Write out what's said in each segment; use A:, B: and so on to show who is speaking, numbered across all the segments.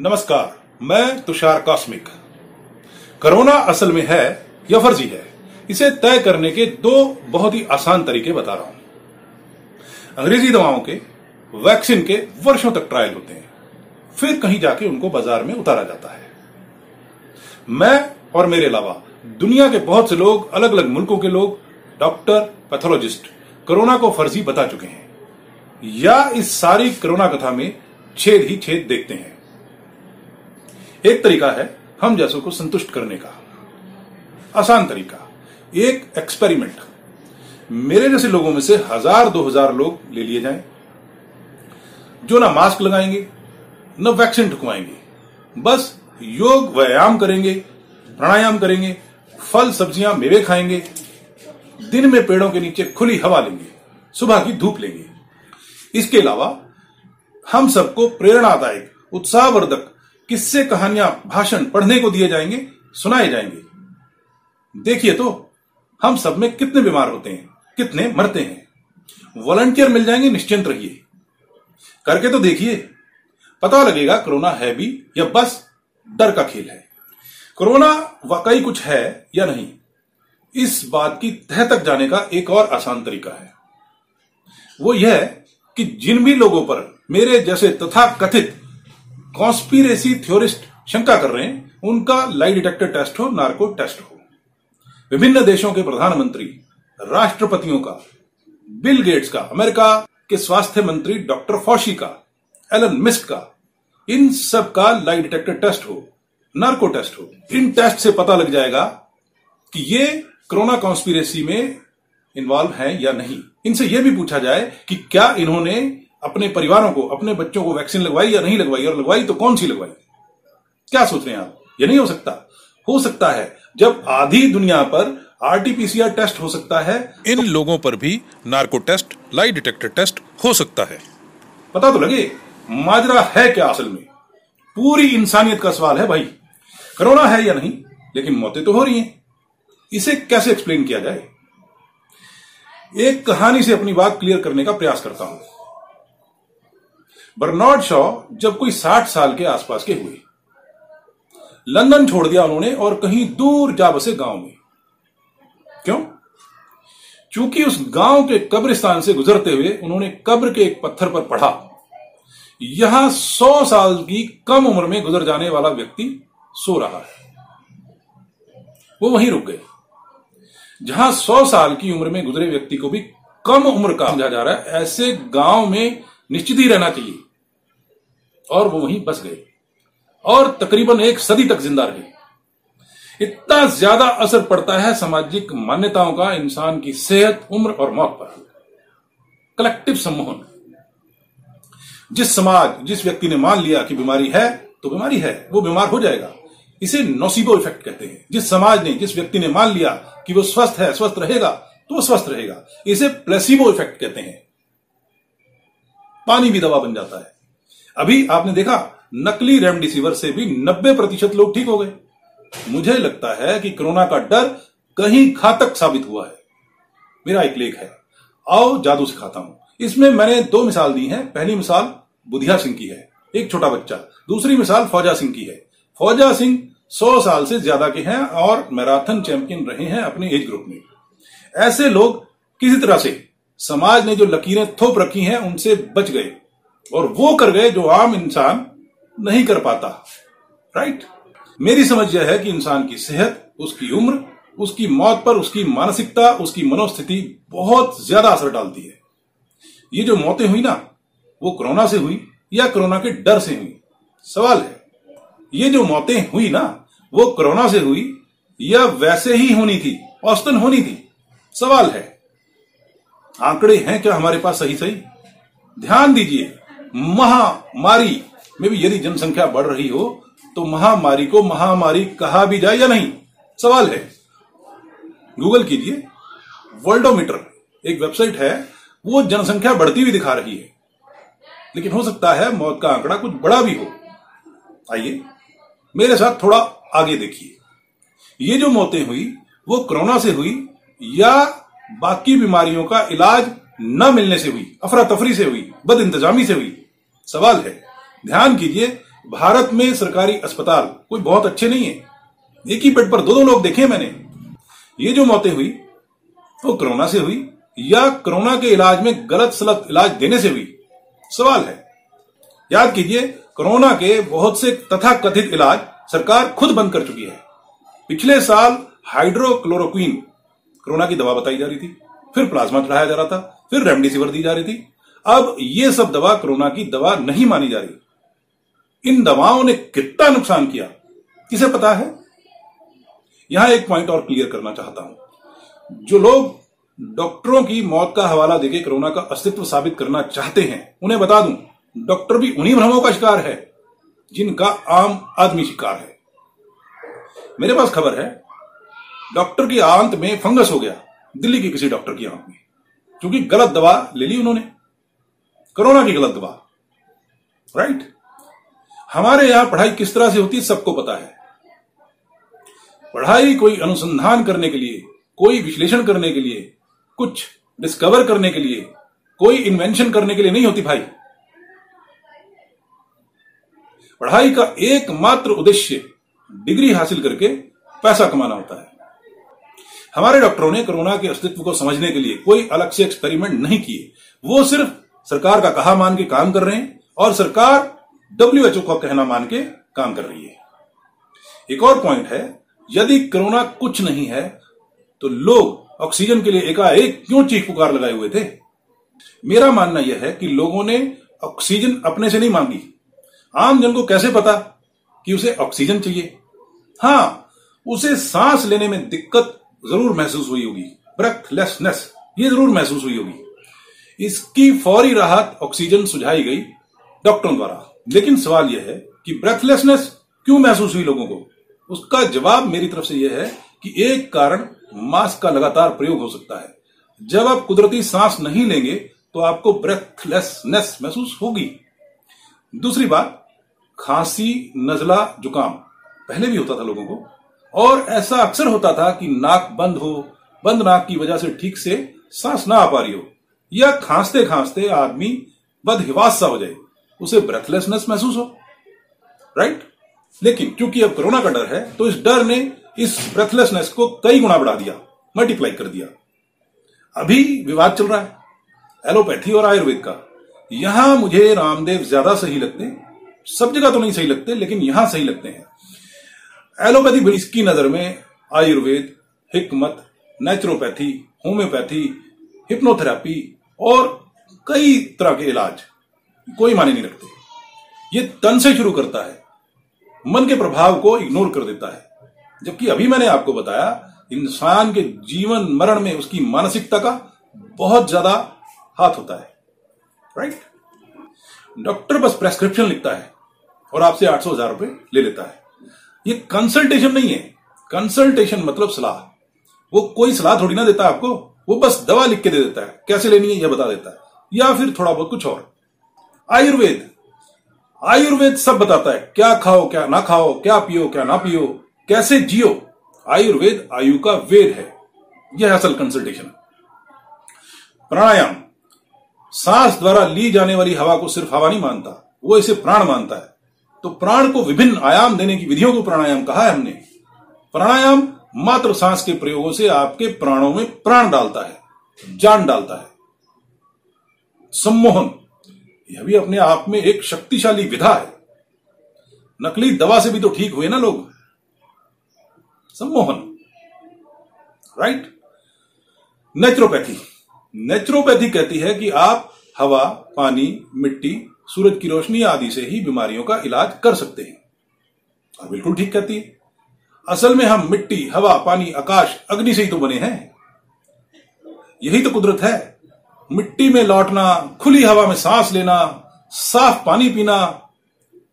A: नमस्कार, मैं Tushar cosmic. Corona असल में है या फर्जी है। इसे तय करने के दो बहुत ही आसान तरीके बता रहा हूँ। अंग्रेज़ी दवाओं के, वैक्सीन के वर्षों तक ट्रायल होते हैं। फिर कहीं जाके उनको बाज़ार में उतारा जाता है। मैं और मेरे अलावा दुनिया के बहुत से लोग अलग अलग मुल्कों के लोग डॉक्टर पैथोलॉजिस्ट कोरोना को फर्जी बता चुके हैं। या इस सारी कोरोना कथा में छेद ही छेद देखते हैं। एक तरीका है हम जैसों को संतुष्ट करने का। आसान तरीका। एक एक्सपेरिमेंट मेरे जैसे लोगों में से हज़ार, दो हज़ार लोग ले लिए जाएँ, जो ना मास्क लगाएँगे, न वैक्सीन ठुकवाएँगे। बस योग व्यायाम करेंगे, प्राणायाम करेंगे, फल, सब्ज़ियाँ मेवे खाएँगे, दिन में पेड़ों के नीचे खुली हवा लेंगे, सुबह की धूप लेंगे। इसके अलावा हम सबको प्रेरणादायक, उत्साहवर्धक किस्से कहानियाँ भाषण पढ़ने को दिए जाएँगे, सुनाए जाएँगे। देखिए तो हम सब में कितने बीमार होते हैं, कितने मरते हैं। वॉलंटियर मिल जाएँगे, निश्चिंत रहिए। करके तो देखिए, पता लगेगा कोरोना है भी या बस डर का खेल है। कोरोना वाकई कुछ है या नहीं, इस बात की तह तक जाने का एक और आसान तरीका है। वो यह कि जिन भी लोगों पर मेरे जैसे तथा कथित कॉन्स्पिरेसी थ्योरिस्ट शंका कर रहे हैं, उनका लाई डिटेक्टर टेस्ट हो नार्को टेस्ट हो। विभिन्न देशों के प्रधानमंत्री, राष्ट्रपतियों का बिल गेट्स का, अमेरिका के स्वास्थ्य मंत्री डॉक्टर फौशी का एलन मिस्क का, इन सब का लाई डिटेक्टर टेस्ट हो नार्को टेस्ट हो। इन टेस्ट से पता लग जाएगा कि ये कोरोना कॉन्स्पिरेसी में इन्वॉल्व हैं या नहीं। इनसे यह भी पूछा जाए कि क्या इन्होंने अपने परिवारों को अपने बच्चों को वैक्सीन लगवाई या नहीं लगवाई और लगवाई तो कौन सी लगवाई? क्या सोच रहे हैं आप? ये नहीं हो सकता। हो सकता है जब आधी दुनिया पर आरटीपीसीआर टेस्ट हो सकता है इन लोगों पर भी narco test lie detector test हो सकता है। पता तो लगे माजरा है क्या असल में? पूरी इंसानियत का सवाल है भाई। कोरोना है या नहीं लेकिन मौतें तो हो रही हैं। इसे कैसे एक्सप्लेन किया जाए? एक कहानी से अपनी बात क्लियर करने का प्रयास करता हूँ। बर्नार्ड शॉ जब कोई साठ साल के आसपास के हुए लंदन छोड़ दिया उन्होंने और कहीं दूर जा बसे गाँव में। क्यों? चूँकि उस गाँव के कब्रिस्तान से गुजरते हुए उन्होंने कब्र के एक पत्थर पर पढ़ा। यहाँ सौ साल की कम उम्र में गुजर जाने वाला व्यक्ति सो रहा है। वो वहीं रुक गए। जहाँ सौ साल की उम्र में गुजरे व्यक्ति को भी कम उम्र का समझा जा रहा है, ऐसे गाँव में निश्चित ही रहना चाहिए। और वो वहीं बस गए। और तकरीबन एक सदी तक ज़िंदा रहे। इतना ज़्यादा असर पड़ता है सामाजिक मान्यताओं का इंसान की सेहत, उम्र और मौत पर। कलेक्टिव सम्मोहन। जिस समाज, जिस व्यक्ति ने मान लिया कि बीमारी है तो बीमारी है, वो बीमार हो जाएगा। इसे नोसिबो इफ़ेक्ट कहते हैं। जिस समाज ने, जिस व्यक्ति ने मान लिया कि वो स्वस्थ है, स्वस्थ रहेगा तो वो स्वस्थ रहेगा। इसे प्लेसिबो इफ़ेक्ट कहते हैं। पानी भी दवा बन जाता है। अभी आपने देखा, नकली रेमडेसिविर से भी 90 प्रतिशत लोग ठीक हो गए। मुझे लगता है कि कोरोना का डर कहीं घातक साबित हुआ है। मेरा एक लेख है। आओ, जादू सिखाता हूँ। इसमें मैंने दो मिसाल दी है। पहली मिसाल बुधिया सिंह की है, एक छोटा बच्चा। दूसरी मिसाल फौजा सिंह की है। फौजा सिंह सौ साल से ज़्यादा के हैं और मैराथन चैंपियन रहे हैं अपने एज ग्रुप में। ऐसे लोग किसी तरह से समाज ने जो लकीरें थोप रखी हैं, उनसे बच गए। और वो कर गए जो आम इंसान नहीं कर पाता। राइट मेरी समझ यह है कि इंसान की सेहत, उसकी उम्र, उसकी मौत पर उसकी मानसिकता, उसकी मनोस्थिति बहुत ज़्यादा असर डालती है। ये जो मौतें हुई ना, वो कोरोना से हुई या कोरोना के डर से हुई? सवाल है। ये जो मौतें हुई ना, वो कोरोना से हुई या वैसे ही होनी थी, औस्तन होनी थी? सवाल है। आंकड़े हैं क्या हमारे पास सही सही? ध्यान दीजिए, महामारी में भी यदि जनसंख्या बढ़ रही हो तो महामारी को महामारी कहा भी जाए या नहीं? सवाल है। गूगल कीजिए। वर्ल्डोमीटर एक वेबसाइट है, वो जनसंख्या बढ़ती हुई दिखा रही है। लेकिन हो सकता है मौत का आंकड़ा कुछ बड़ा भी हो। आइए, मेरे साथ थोड़ा आगे देखिए। ये जो मौतें हुई, वो कोरोना से हुई या बाकी बीमारियों का इलाज न मिलने से हुई अफरा तफरी से हुई बद इंतजामी से हुई। सवाल है, ध्यान कीजिए, भारत में सरकारी अस्पताल कोई बहुत अच्छे नहीं है। एक ही बेड पर दो दो लोग देखे मैंने। ये जो मौतें हुई, वो तो कोरोना से हुई, या कोरोना के इलाज में गलत सलत इलाज देने से हुई? सवाल है। याद कीजिए, कोरोना के बहुत से तथा कथित इलाज सरकार खुद बंद कर चुकी है। पिछले साल हाइड्रोक्लोरोक्वीन कोरोना की दवा बताई जा रही थी, फिर प्लाज्मा चढ़ाया जा रहा था, फिर रेमडेसिविर दी जा रही थी। अब ये सब दवा कोरोना की दवा नहीं मानी जा रही। इन दवाओं ने कितना नुकसान किया, किसे पता है? यहाँ एक पॉइंट और क्लियर करना चाहता हूँ। जो लोग डॉक्टरों की मौत का हवाला देके कोरोना का अस्तित्व साबित करना चाहते हैं, उन्हें बता दूँ, डॉक्टर भी उन्हीं भ्रमों का शिकार है, जिनका आम आदमी शिकार है। मेरे पास खबर है डॉक्टर की आंत में फंगस हो गया, दिल्ली की किसी डॉक्टर की आंत में। क्योंकि गलत दवा ले ली उन्होंने। कोरोना की गलत दवा। राइट हमारे यहाँ पढ़ाई किस तरह से होती है, सबको पता है। पढ़ाई कोई अनुसंधान करने के लिए, कोई विश्लेषण करने के लिए, कुछ डिस्कवर करने के लिए, कोई इन्वेंशन करने के लिए नहीं होती भाई। पढ़ाई का एकमात्र उद्देश्य डिग्री हासिल करके पैसा कमाना होता है। हमारे डॉक्टरों ने कोरोना के अस्तित्व को समझने के लिए कोई अलग से एक्सपेरिमेंट नहीं किए। वो सिर्फ़ सरकार का कहा मान के काम कर रहे हैं और सरकार डब्ल्यूएचओ का कहना मान के काम कर रही है। एक और पॉइंट है, यदि कोरोना कुछ नहीं है तो लोग ऑक्सीजन के लिए एकाएक क्यों चीख पुकार लगाए हुए थे? मेरा मानना यह है कि लोगों ने ऑक्सीजन अपने से नहीं मांगी। आम जन को कैसे पता कि उसे ऑक्सीजन चाहिए? हाँ, उसे सांस लेने में दिक्कत ज़रूर महसूस हुई होगी। ब्रेथलेसनेस ये ज़रूर महसूस हुई होगी। इसकी फौरी राहत ऑक्सीजन सुझाई गई डॉक्टरों द्वारा। लेकिन सवाल यह है कि ब्रेथलेसनेस क्यों महसूस हुई लोगों को? उसका जवाब मेरी तरफ़ से यह है कि एक कारण मास्क का लगातार प्रयोग हो सकता है। जब आप कुदरती सांस नहीं लेंगे तो आपको ब्रेथलेसनेस महसूस होगी। दूसरी बात, खांसी, नजला, जुकाम। पहले भी होता था लोगों को। और ऐसा अक्सर होता था कि नाक बंद हो, बंद नाक की वजह से ठीक से सांस ना आ पा रही हो, या खांसते खांसते आदमी बदहिवास सा हो जाए, उसे ब्रेथलेसनेस महसूस हो राइट लेकिन क्योंकि अब कोरोना का डर है तो इस डर ने इस ब्रेथलेसनेस को कई गुना बढ़ा दिया मल्टीप्लाई कर दिया। अभी विवाद चल रहा है एलोपैथी और आयुर्वेद का। यहाँ मुझे रामदेव ज़्यादा सही लगते, सब जगह तो नहीं सही लगते, लेकिन यहाँ सही लगते हैं। एलोपैथी इसकी नज़र में, आयुर्वेद, हिकमत नेचुरोपैथी होम्योपैथी हिप्नोथेरापी और कई तरह के इलाज, कोई माने नहीं रखते। ये तन से शुरू करता है, मन के प्रभाव को इग्नोर कर देता है। जबकि अभी मैंने आपको बताया, इंसान के जीवन मरण में उसकी मानसिकता का बहुत ज़्यादा हाथ होता है। राइट डॉक्टर बस प्रेस्क्रिप्शन लिखता है और आपसे आठ सौ हज़ार रुपए ले लेता है। ये कंसल्टेशन नहीं है। कंसल्टेशन मतलब सलाह। वो कोई सलाह थोड़ी ना देता आपको, वो बस दवा लिख के दे देता है। कैसे लेनी है, यह बता देता है। या फिर थोड़ा बहुत कुछ और। आयुर्वेद। आयुर्वेद सब बताता है, क्या खाओ, क्या ना खाओ, क्या पियो, क्या ना पियो, कैसे जियो। आयुर्वेद आयु का वेद है। यह असल कंसल्टेशन प्राणायाम। सांस द्वारा ली जाने वाली हवा को सिर्फ़ हवा नहीं मानता, वो इसे प्राण मानता है। तो प्राण को विभिन्न आयाम देने की विधियों को प्राणायाम कहा है हमने। प्राणायाम मात्र सांस के प्रयोगों से आपके प्राणों में प्राण डालता है, जान डालता है। सम्मोहन, यह भी अपने आप में एक शक्तिशाली विधा है। नकली दवा से भी तो ठीक हुए ना लोग। सम्मोहन राइट नेचुरोपैथी। नेचुरोपैथी कहती है कि आप हवा, पानी, मिट्टी सूरज की रोशनी आदि से ही बीमारियों का इलाज कर सकते हैं। और बिल्कुल ठीक कहती है। असल में हम मिट्टी, हवा, पानी, आकाश, अग्नि से ही तो बने हैं। यही तो कुदरत है। मिट्टी में लौटना, खुली हवा में सांस लेना, साफ़ पानी पीना,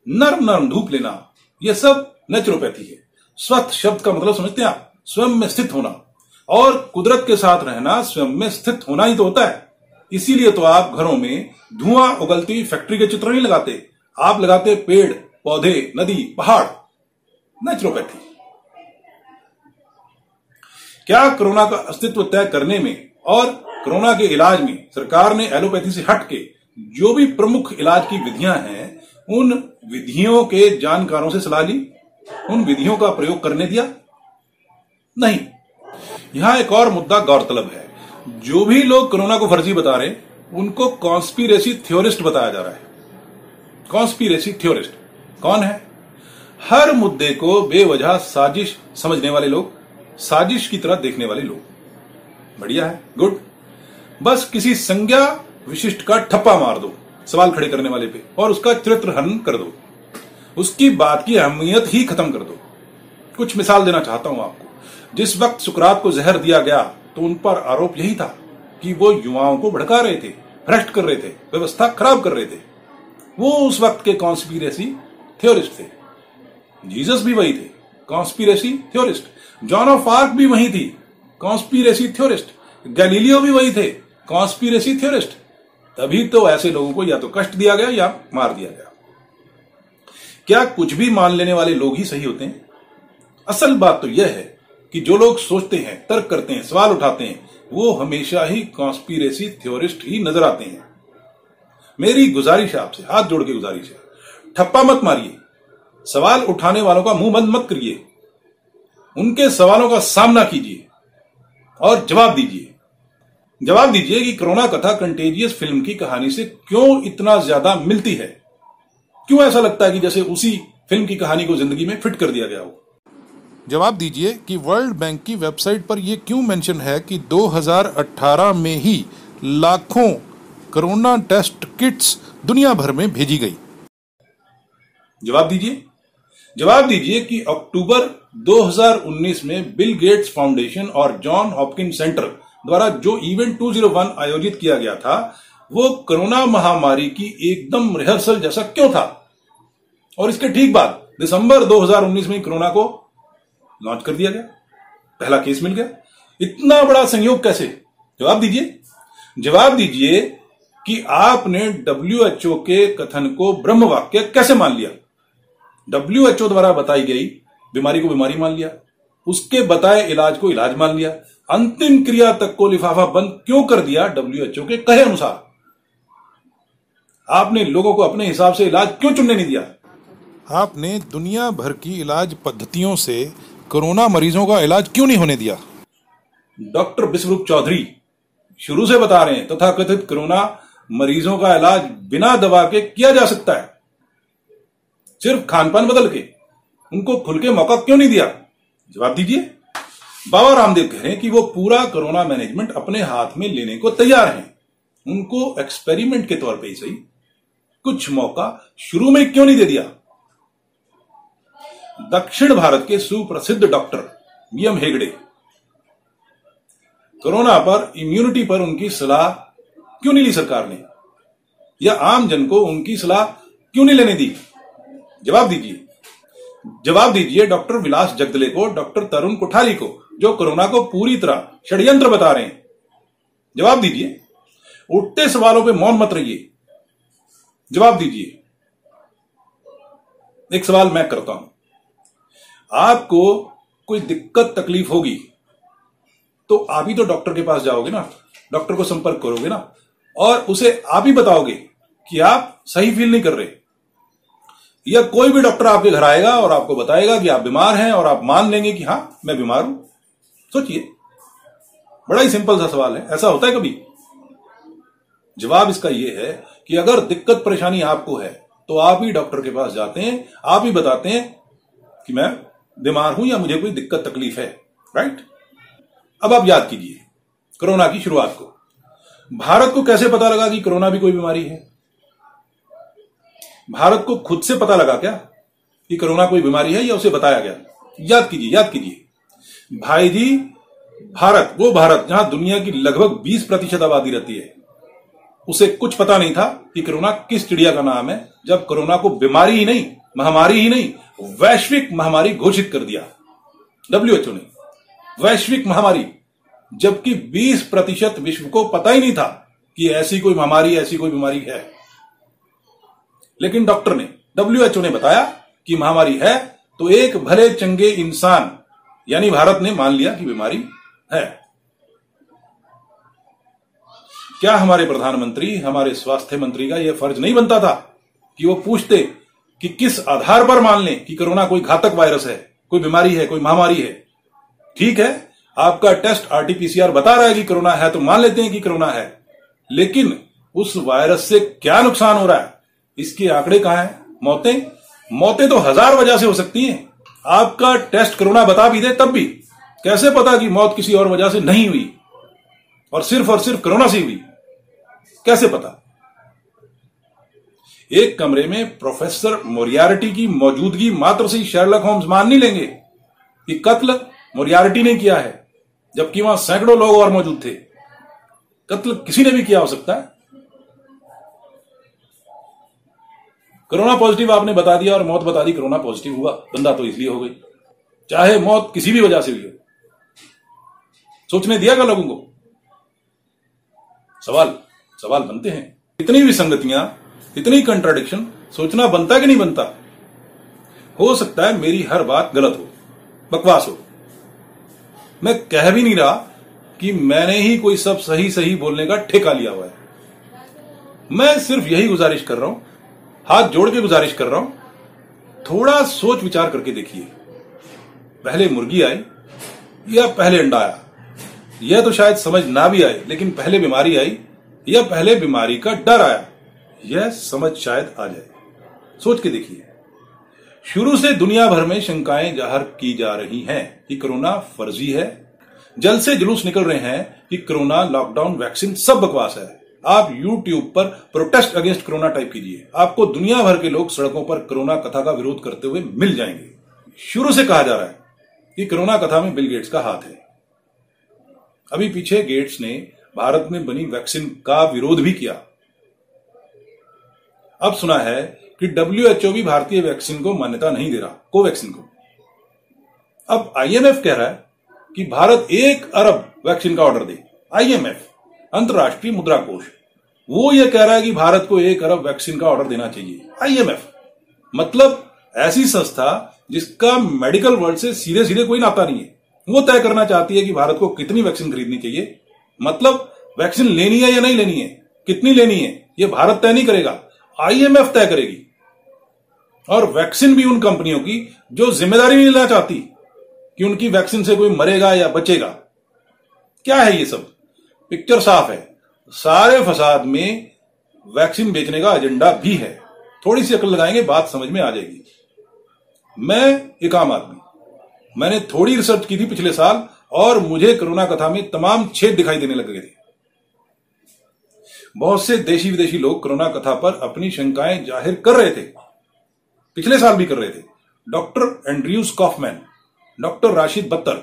A: नरम नरम धूप लेना यह सब नेचुरोपैथी है। स्वस्थ शब्द का मतलब समझते हैं आप, स्वयं में स्थित होना। और कुदरत के साथ रहना, स्वयं में स्थित होना ही तो होता है। इसीलिए तो आप घरों में धुआँ उगलती फैक्ट्री के चित्र नहीं लगाते। आप लगाते पेड़, पौधे, नदी, पहाड़। नेचुरोपैथी क्या कोरोना का अस्तित्व तय करने में और कोरोना के इलाज में सरकार ने एलोपैथी से हट के जो भी प्रमुख इलाज की विधियाँ हैं, उन विधियों के जानकारों से सलाह ली? उन विधियों का प्रयोग करने दिया? नहीं। यहाँ एक और मुद्दा गौरतलब है। जो भी लोग कोरोना को फर्जी बता रहे हैं, उनको कॉन्स्पिरेसी थ्योरिस्ट बताया जा रहा है। कॉन्स्पिरेसी थ्योरिस्ट कौन है? हर मुद्दे को बेवजह साजिश समझने वाले लोग, साजिश की तरह देखने वाले लोग। बढ़िया है, गुड। बस किसी संज्ञा विशिष्ट का ठप्पा मार दो, सवाल खड़े करने वाले पे, और उसका चरित्र हनन कर दो। उसकी बात की अहमियत ही खत्म कर दो। कुछ मिसाल देना चाहता हूँ आपको। जिस वक्त सुकरात को जहर दिया गया तो उन पर आरोप यही था कि वो युवाओं को भड़का रहे थे, भ्रष्ट कर रहे थे, व्यवस्था खराब कर रहे थे। वो उस वक्त के कॉन्स्पिरेसी थ्योरिस्ट थे। जीसस भी वही थे conspiracy theorist Joan of Arc भी वही थी कॉन्स्पिरेसी थ्योरिस्ट गैलीलियो भी वही थे कॉन्स्पिरेसी थ्योरिस्ट तभी तो ऐसे लोगों को या तो कष्ट दिया गया या मार दिया गया। क्या कुछ भी मान लेने वाले लोग ही सही होते हैं? असल बात तो यह है कि जो लोग सोचते हैं, तर्क करते हैं, सवाल उठाते हैं, वो हमेशा ही कॉन्स्पिरेसी थ्योरिस्ट ही नज़र आते हैं। मेरी गुजारिश है आपसे, हाथ जोड़ के गुजारिश है। ठप्पा मत मारिए। सवाल उठाने वालों का मुँह बंद मत करिए। उनके सवालों का सामना कीजिए और जवाब दीजिए। जवाब दीजिए कि कोरोना कथा कंटेजियस फ़िल्म की कहानी से क्यों इतना ज़्यादा मिलती है? क्यों ऐसा लगता है कि जैसे उसी फ़िल्म की कहानी को ज़िंदगी में फिट कर दिया गया हो?
B: जवाब दीजिए कि वर्ल्ड बैंक की वेबसाइट पर यह क्यों मेंशन है कि 2018 में ही लाखों कोरोना टेस्ट किट्स दुनिया भर में भेजी गई?
A: जवाब दीजिए। जवाब दीजिए कि अक्टूबर 2019 में बिल गेट्स फाउंडेशन और जॉन हॉपकिन सेंटर द्वारा जो इवेंट 201 आयोजित किया गया था, वो कोरोना महामारी की एकदम रिहर्सल जैसा क्यों था? और इसके ठीक बाद दिसंबर 2019 में कोरोना को लॉन्च कर दिया गया। पहला केस मिल गया। इतना बड़ा संयोग कैसे? जवाब दीजिए। जवाब दीजिए कि आपने डब्ल्यूएचओ के कथन को ब्रह्म वाक्य कैसे मान लिया? डब्ल्यूएचओ द्वारा बताई गई बीमारी को बीमारी मान लिया। उसके बताए इलाज को इलाज मान लिया। अंतिम क्रिया तक को लिफाफा बंद क्यों कर दिया डब्ल्यूएचओ के कहे अनुसार? आपने लोगों को अपने हिसाब से इलाज क्यों चुनने नहीं दिया?
B: आपने दुनिया भर की इलाज पद्धतियों से कोरोना मरीजों का इलाज क्यों नहीं होने दिया?
A: डॉक्टर विश्वरूप चौधरी शुरू से बता रहे हैं तथा कथित कोरोना मरीजों का इलाज बिना दवा के किया जा सकता है। सिर्फ़ खान पान बदल के, उनको खुल के मौका क्यों नहीं दिया? जवाब दीजिए। बाबा रामदेव कह रहे हैं कि वो पूरा कोरोना मैनेजमेंट अपने हाथ में लेने को तैयार हैं। उनको एक्सपेरिमेंट के तौर पे ही सही। कुछ मौका शुरू में क्यों नहीं दे दिया? दक्षिण भारत के सुप्रसिद्ध doctor V M Hegde. Corona पर इम्यूनिटी पर उनकी सलाह क्यों नहीं ली सरकार ने? या आम जन को उनकी सलाह क्यों नहीं लेने दी? जवाब दीजिए। जवाब दीजिए डॉक्टर विलास जगदले को, डॉक्टर तरुण कोठारी को, जो कोरोना को पूरी तरह षड्यंत्र बता रहे हैं। जवाब दीजिए। उठते सवालों पे मौन मत रहिए। जवाब दीजिए। एक सवाल मैं करता हूँ। आपको कोई दिक्कत, तकलीफ़ होगी तो आप ही तो डॉक्टर के पास जाओगे ना। डॉक्टर को संपर्क करोगे ना। और उसे आप ही बताओगे कि आप सही फील नहीं कर रहे। या कोई भी डॉक्टर आपके घर आएगा और आपको बताएगा कि आप बीमार हैं और आप मान लेंगे कि हाँ, मैं बीमार हूँ। सोचिए। बड़ा ही सिंपल सा सवाल है। ऐसा होता है कभी? जवाब इसका यह है कि अगर दिक्कत परेशानी आपको है तो आप ही डॉक्टर के पास जाते हैं, आप ही बताते हैं कि मैं बीमार हूँ या मुझे कोई दिक्कत, तकलीफ़ है राइट अब आप याद कीजिए, कोरोना की शुरुआत को। भारत को कैसे पता लगा कि कोरोना भी कोई बीमारी है? भारत को खुद से पता लगा क्या कि कोरोना कोई बीमारी है या उसे बताया गया? याद कीजिए याद कीजिए। भाई जी, भारत, वो भारत जहाँ दुनिया की लगभग 20 प्रतिशत आबादी रहती है, उसे कुछ पता नहीं था कि कोरोना किस चिड़िया का नाम है, जब कोरोना को बीमारी ही नहीं, महामारी ही नहीं वैश्विक महामारी घोषित कर दिया। डब्ल्यूएचओ ने। वैश्विक महामारी, जबकि 20 प्रतिशत विश्व को पता ही नहीं था कि ऐसी कोई महामारी, ऐसी कोई बीमारी है। लेकिन डॉक्टर ने डब्ल्यूएचओ ने बताया कि महामारी है तो एक भले चंगे इंसान, यानी भारत ने मान लिया कि बीमारी है। क्या हमारे प्रधानमंत्री, हमारे स्वास्थ्य मंत्री का यह फ़र्ज़ नहीं बनता था कि वो पूछते कि किस आधार पर मान लें कि कोरोना कोई घातक वायरस है, कोई बीमारी है, कोई महामारी है? ठीक है, आपका टेस्ट आरटीपीसीआर बता रहा है कि कोरोना है तो मान लेते हैं कि कोरोना है। लेकिन उस वायरस से क्या नुकसान हो रहा है? इसके आंकड़े कहाँ हैं? मौतें? मौतें तो हज़ार वजह से हो सकती हैं। आपका टेस्ट कोरोना बता भी दे तब भी। कैसे पता कि मौत किसी और वजह से नहीं हुई? और सिर्फ़ और सिर्फ़ कोरोना से हुई? कैसे पता? एक कमरे में प्रोफेसर मोरियारिटी की मौजूदगी मात्र से शेरलक होम्स मान नहीं लेंगे कि कत्ल मोरियारिटी ने किया है, जबकि वहाँ सैकड़ों लोग और मौजूद थे। कत्ल किसी ने भी किया हो सकता है? कोरोना पॉजिटिव आपने बता दिया और मौत बता दी, कोरोना पॉजिटिव हुआ, बंदा तो इसलिए हो गई। चाहे मौत किसी भी वजह से हुई हो। सोचने दिया क्या लोगों को? सवाल सवाल बनते हैं। इतनी विसंगतियाँ इतनी कंट्राडिक्शन सोचना बनता कि नहीं बनता? हो सकता है मेरी हर बात गलत हो। बकवास हो। मैं कह भी नहीं रहा कि मैंने ही कोई सब सही सही बोलने का ठेका लिया हुआ है। मैं सिर्फ़ यही गुजारिश कर रहा हूँ, हाथ जोड़ के गुजारिश कर रहा हूँ, थोड़ा सोच विचार करके देखिए। पहले मुर्गी आई, या पहले अंडा आया? यह तो शायद समझ ना भी आए, लेकिन पहले बीमारी आई, या पहले बीमारी का डर आया? यह समझ शायद आ जाए। सोच के देखिए। शुरू से दुनिया भर में शंकाएँ ज़ाहिर की जा रही हैं कि कोरोना फर्जी है। जल से जुलूस निकल रहे हैं कि कोरोना लॉकडाउन वैक्सीन सब बकवास है। आप यूट्यूब पर प्रोटेस्ट अगेंस्ट कोरोना टाइप कीजिए। आपको दुनिया भर के लोग सड़कों पर कोरोना कथा का विरोध करते हुए मिल जाएँगे। शुरू से कहा जा रहा है कि कोरोना कथा में बिल गेट्स का हाथ है। अभी पीछे गेट्स ने भारत में बनी वैक्सीन का विरोध भी किया। अब सुना है कि डब्ल्यूएचओ भी भारतीय वैक्सीन को मान्यता नहीं दे रहा, कोवैक्सीन को। अब आईएमएफ कह रहा है कि भारत एक अरब वैक्सीन का ऑर्डर दे आईएमएफ अंतर्राष्ट्रीय मुद्रा कोष। वो ये कह रहा है कि भारत को एक अरब वैक्सीन का ऑर्डर देना चाहिए आईएमएफ मतलब ऐसी संस्था जिसका मेडिकल वर्ल्ड से सीधे सीधे कोई नाता नहीं है। वो तय करना चाहती है कि भारत को कितनी वैक्सीन खरीदनी चाहिए। मतलब वैक्सीन लेनी है या नहीं लेनी है, कितनी लेनी है, ये भारत तय नहीं करेगा। आईएमएफ तय करेगी। और वैक्सीन भी उन कंपनियों की जो ज़िम्मेदारी नहीं लेना चाहती कि उनकी वैक्सीन से कोई मरेगा या बचेगा। क्या है ये सब? पिक्चर साफ़ है। सारे फसाद में वैक्सीन बेचने का एजेंडा भी है। थोड़ी सी अकल लगाएँगे, बात समझ में आ जाएगी। मैं एक आम आदमी। मैंने थोड़ी रिसर्च की थी पिछले साल और मुझे कोरोना कथा में तमाम छेद दिखाई देने लग गए थे। बहुत से देशी विदेशी लोग कोरोना कथा पर अपनी शंकाएँ ज़ाहिर कर रहे थे। पिछले साल भी कर रहे थे। Doctor Andrews Kaufman, doctor Rashid Buttar,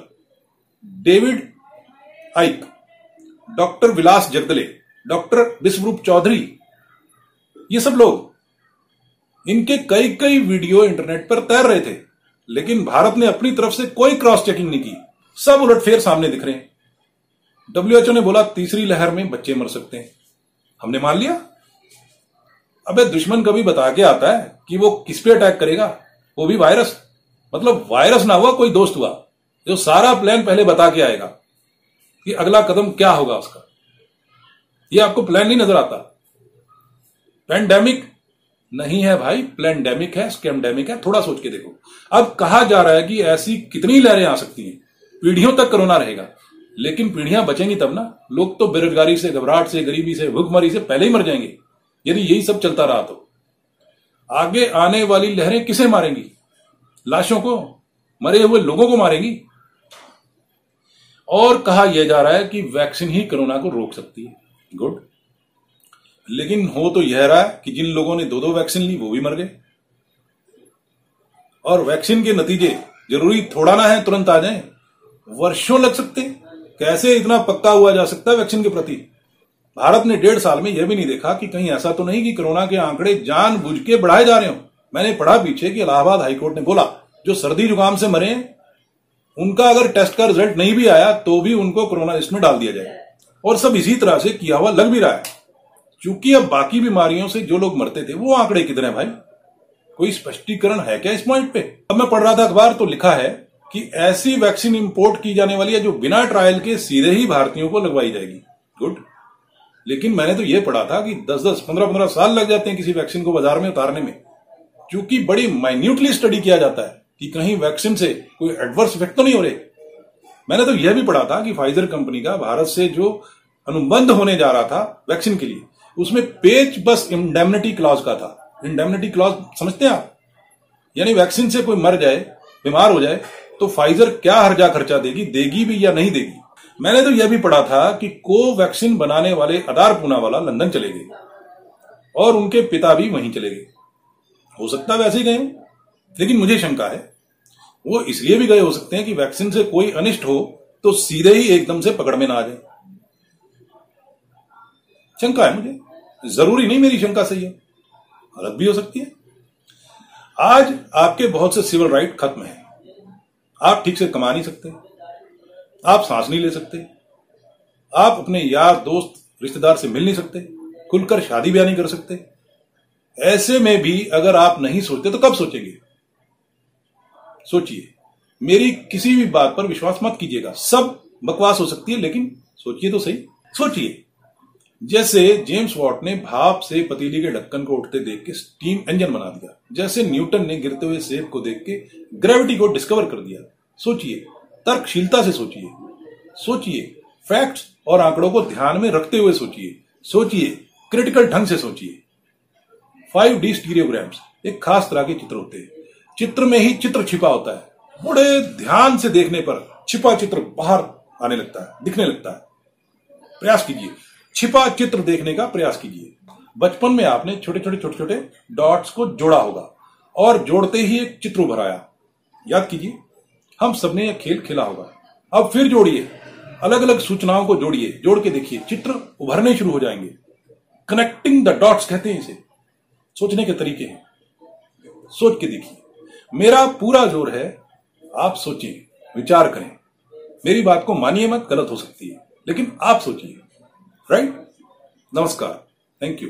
A: David Icke, doctor Vilas Jagdale doctor Vishwaroop Chaudhary, ये सब लोग इनके कई कई वीडियो इंटरनेट पर तैर रहे थे, लेकिन भारत ने अपनी तरफ़ से कोई क्रॉस चेकिंग नहीं की। सब उलटफेर सामने दिख रहे हैं। डब्ल्यूएचओ ने बोला, तीसरी लहर में बच्चे मर सकते हैं। हमने मान लिया? अबे, दुश्मन कभी बता के आता है कि वो किस पे अटैक करेगा? वो भी वायरस मतलब वायरस ना हुआ, कोई दोस्त हुआ, जो सारा प्लान पहले बता के आएगा कि अगला कदम क्या होगा उसका। ये आपको प्लान नहीं नज़र आता। पेंडेमिक नहीं है भाई प्लैंडेमिक है स्कैमडेमिक है, थोड़ा सोच के देखो। अब कहा जा रहा है कि ऐसी कितनी लहरें आ सकती हैं। पीढ़ियों तक कोरोना रहेगा। लेकिन पीढ़ियाँ बचेंगी तब ना। लोग तो बेरोजगारी से, घबराहट से, गरीबी से, भूखमरी से पहले ही मर जाएँगे। यदि यही सब चलता रहा तो। आगे आने वाली लहरें किसे मारेंगी? लाशों को? मरे हुए लोगों को मारेंगी? और कहा यह जा रहा है कि वैक्सीन ही कोरोना को रोक सकती है। गुड। लेकिन हो तो यह रहा है कि जिन लोगों ने दो दो वैक्सीन ली, वो भी मर गए। और वैक्सीन के नतीजे ज़रूरी थोड़ा ना है तुरंत आ जाए। वर्षों लग सकते कैसे इतना पक्का हुआ जा सकता है वैक्सीन के प्रति? भारत ने डेढ़ साल में यह भी नहीं देखा कि कहीं ऐसा तो नहीं कि कोरोना के आंकड़े जानबूझ के बढ़ाए जा रहे हो। मैंने पढ़ा पीछे कि इलाहाबाद हाईकोर्ट ने बोला, जो सर्दी जुकाम से मरे, उनका अगर टेस्ट का रिज़ल्ट नहीं भी आया तो भी उनको कोरोना लिस्ट में डाल दिया जाए। और सब इसी तरह से किया हुआ लग भी रहा है। क्योंकि अब बाकी बीमारियों से जो लोग मरते थे, वो आंकड़े कितने भाई? कोई स्पष्टीकरण है क्या इस पॉइंट पे? अब मैं पढ़ रहा था अखबार तो लिखा है कि ऐसी वैक्सीन इंपोर्ट की जाने वाली है जो बिना ट्रायल के सीधे ही भारतीयों को लगवाई जाएगी। गुड लेकिन मैंने तो यह पढ़ा था कि 10-10, 15-15 साल लग जाते हैं किसी वैक्सीन को बाज़ार में उतारने में। क्योंकि बड़ी माइन्यूटली स्टडी किया जाता है कि कहीं वैक्सीन से कोई एडवर्स इफ़ेक्ट तो नहीं हो रहे। मैंने तो यह भी पढ़ा था कि फाइजर कंपनी का भारत से जो अनुबंध होने जा रहा था वैक्सीन के लिए उसमें पेच बस इंडेमनिटी क्लॉज का था। इंडेमनिटी क्लॉज समझते हैं आप? यानी वैक्सीन से कोई मर जाए बीमार हो जाए तो फाइजर क्या हर्जा खर्चा देगी? देगी भी या नहीं देगी? मैंने तो यह भी पढ़ा था कि कोवैक्सीन बनाने वाले अदार पूनावाला लंदन चले गए। और उनके पिता भी वहीं चले गए। हो सकता वैसे ही गए लेकिन मुझे शंका है। वो इसलिए भी गए हो सकते हैं कि वैक्सीन से कोई अनिष्ट हो तो सीधे ही एकदम से पकड़ में ना आ जाए। शंका है मुझे? ज़रूरी नहीं मेरी शंका सही है। गलत भी हो सकती है। आज आपके बहुत से सिविल राइट खत्म है। आप ठीक से कमा नहीं सकते। आप सांस नहीं ले सकते। आप अपने यार, दोस्त, रिश्तेदार से मिल नहीं सकते। खुलकर शादी ब्याह नहीं कर सकते। ऐसे में भी अगर आप नहीं सोचते तो कब सोचेंगे? सोचिए। मेरी किसी भी बात पर विश्वास मत कीजिएगा। सब बकवास हो सकती है, लेकिन सोचिए तो सही। सोचिए। जैसे जेम्स वॉट ने भाप से पतीली के ढक्कन को उठते देख के स्टीम इंजन बना दिया, जैसे न्यूटन ने गिरते हुए सेब को देख के ग्रेविटी को डिस्कवर कर दिया। सोचिए, तर्कशीलता से सोचिए। सोचिए फैक्ट्स और आंकड़ों को ध्यान में रखते हुए सोचिए। सोचिए क्रिटिकल ढंग से सोचिए। फाइव डी स्टीरियोग्राम्स एक खास तरह के चित्र होते हैं। चित्र में ही चित्र छिपा होता है। बड़े ध्यान से देखने पर छिपा चित्र बाहर आने लगता है, दिखने लगता है। प्रयास कीजिए। छिपा चित्र देखने का प्रयास कीजिए। बचपन में आपने छोटे छोटे छोटे छोटे डॉट्स को जोड़ा होगा और जोड़ते ही एक चित्र उभर आया। याद कीजिए, हम सबने यह खेल खेला होगा। अब फिर जोड़िए। अलग अलग सूचनाओं को जोड़िए। जोड़ के देखिए, चित्र उभरने शुरू हो जाएँगे। कनेक्टिंग द डॉट्स कहते हैं इसे। सोचने के तरीके हैं। सोच के देखिए। मेरा पूरा ज़ोर है, आप सोचिए, विचार करें। मेरी बात को मानिए मत, गलत हो सकती है। लेकिन आप सोचिए। राइट नमस्कार थैंक यू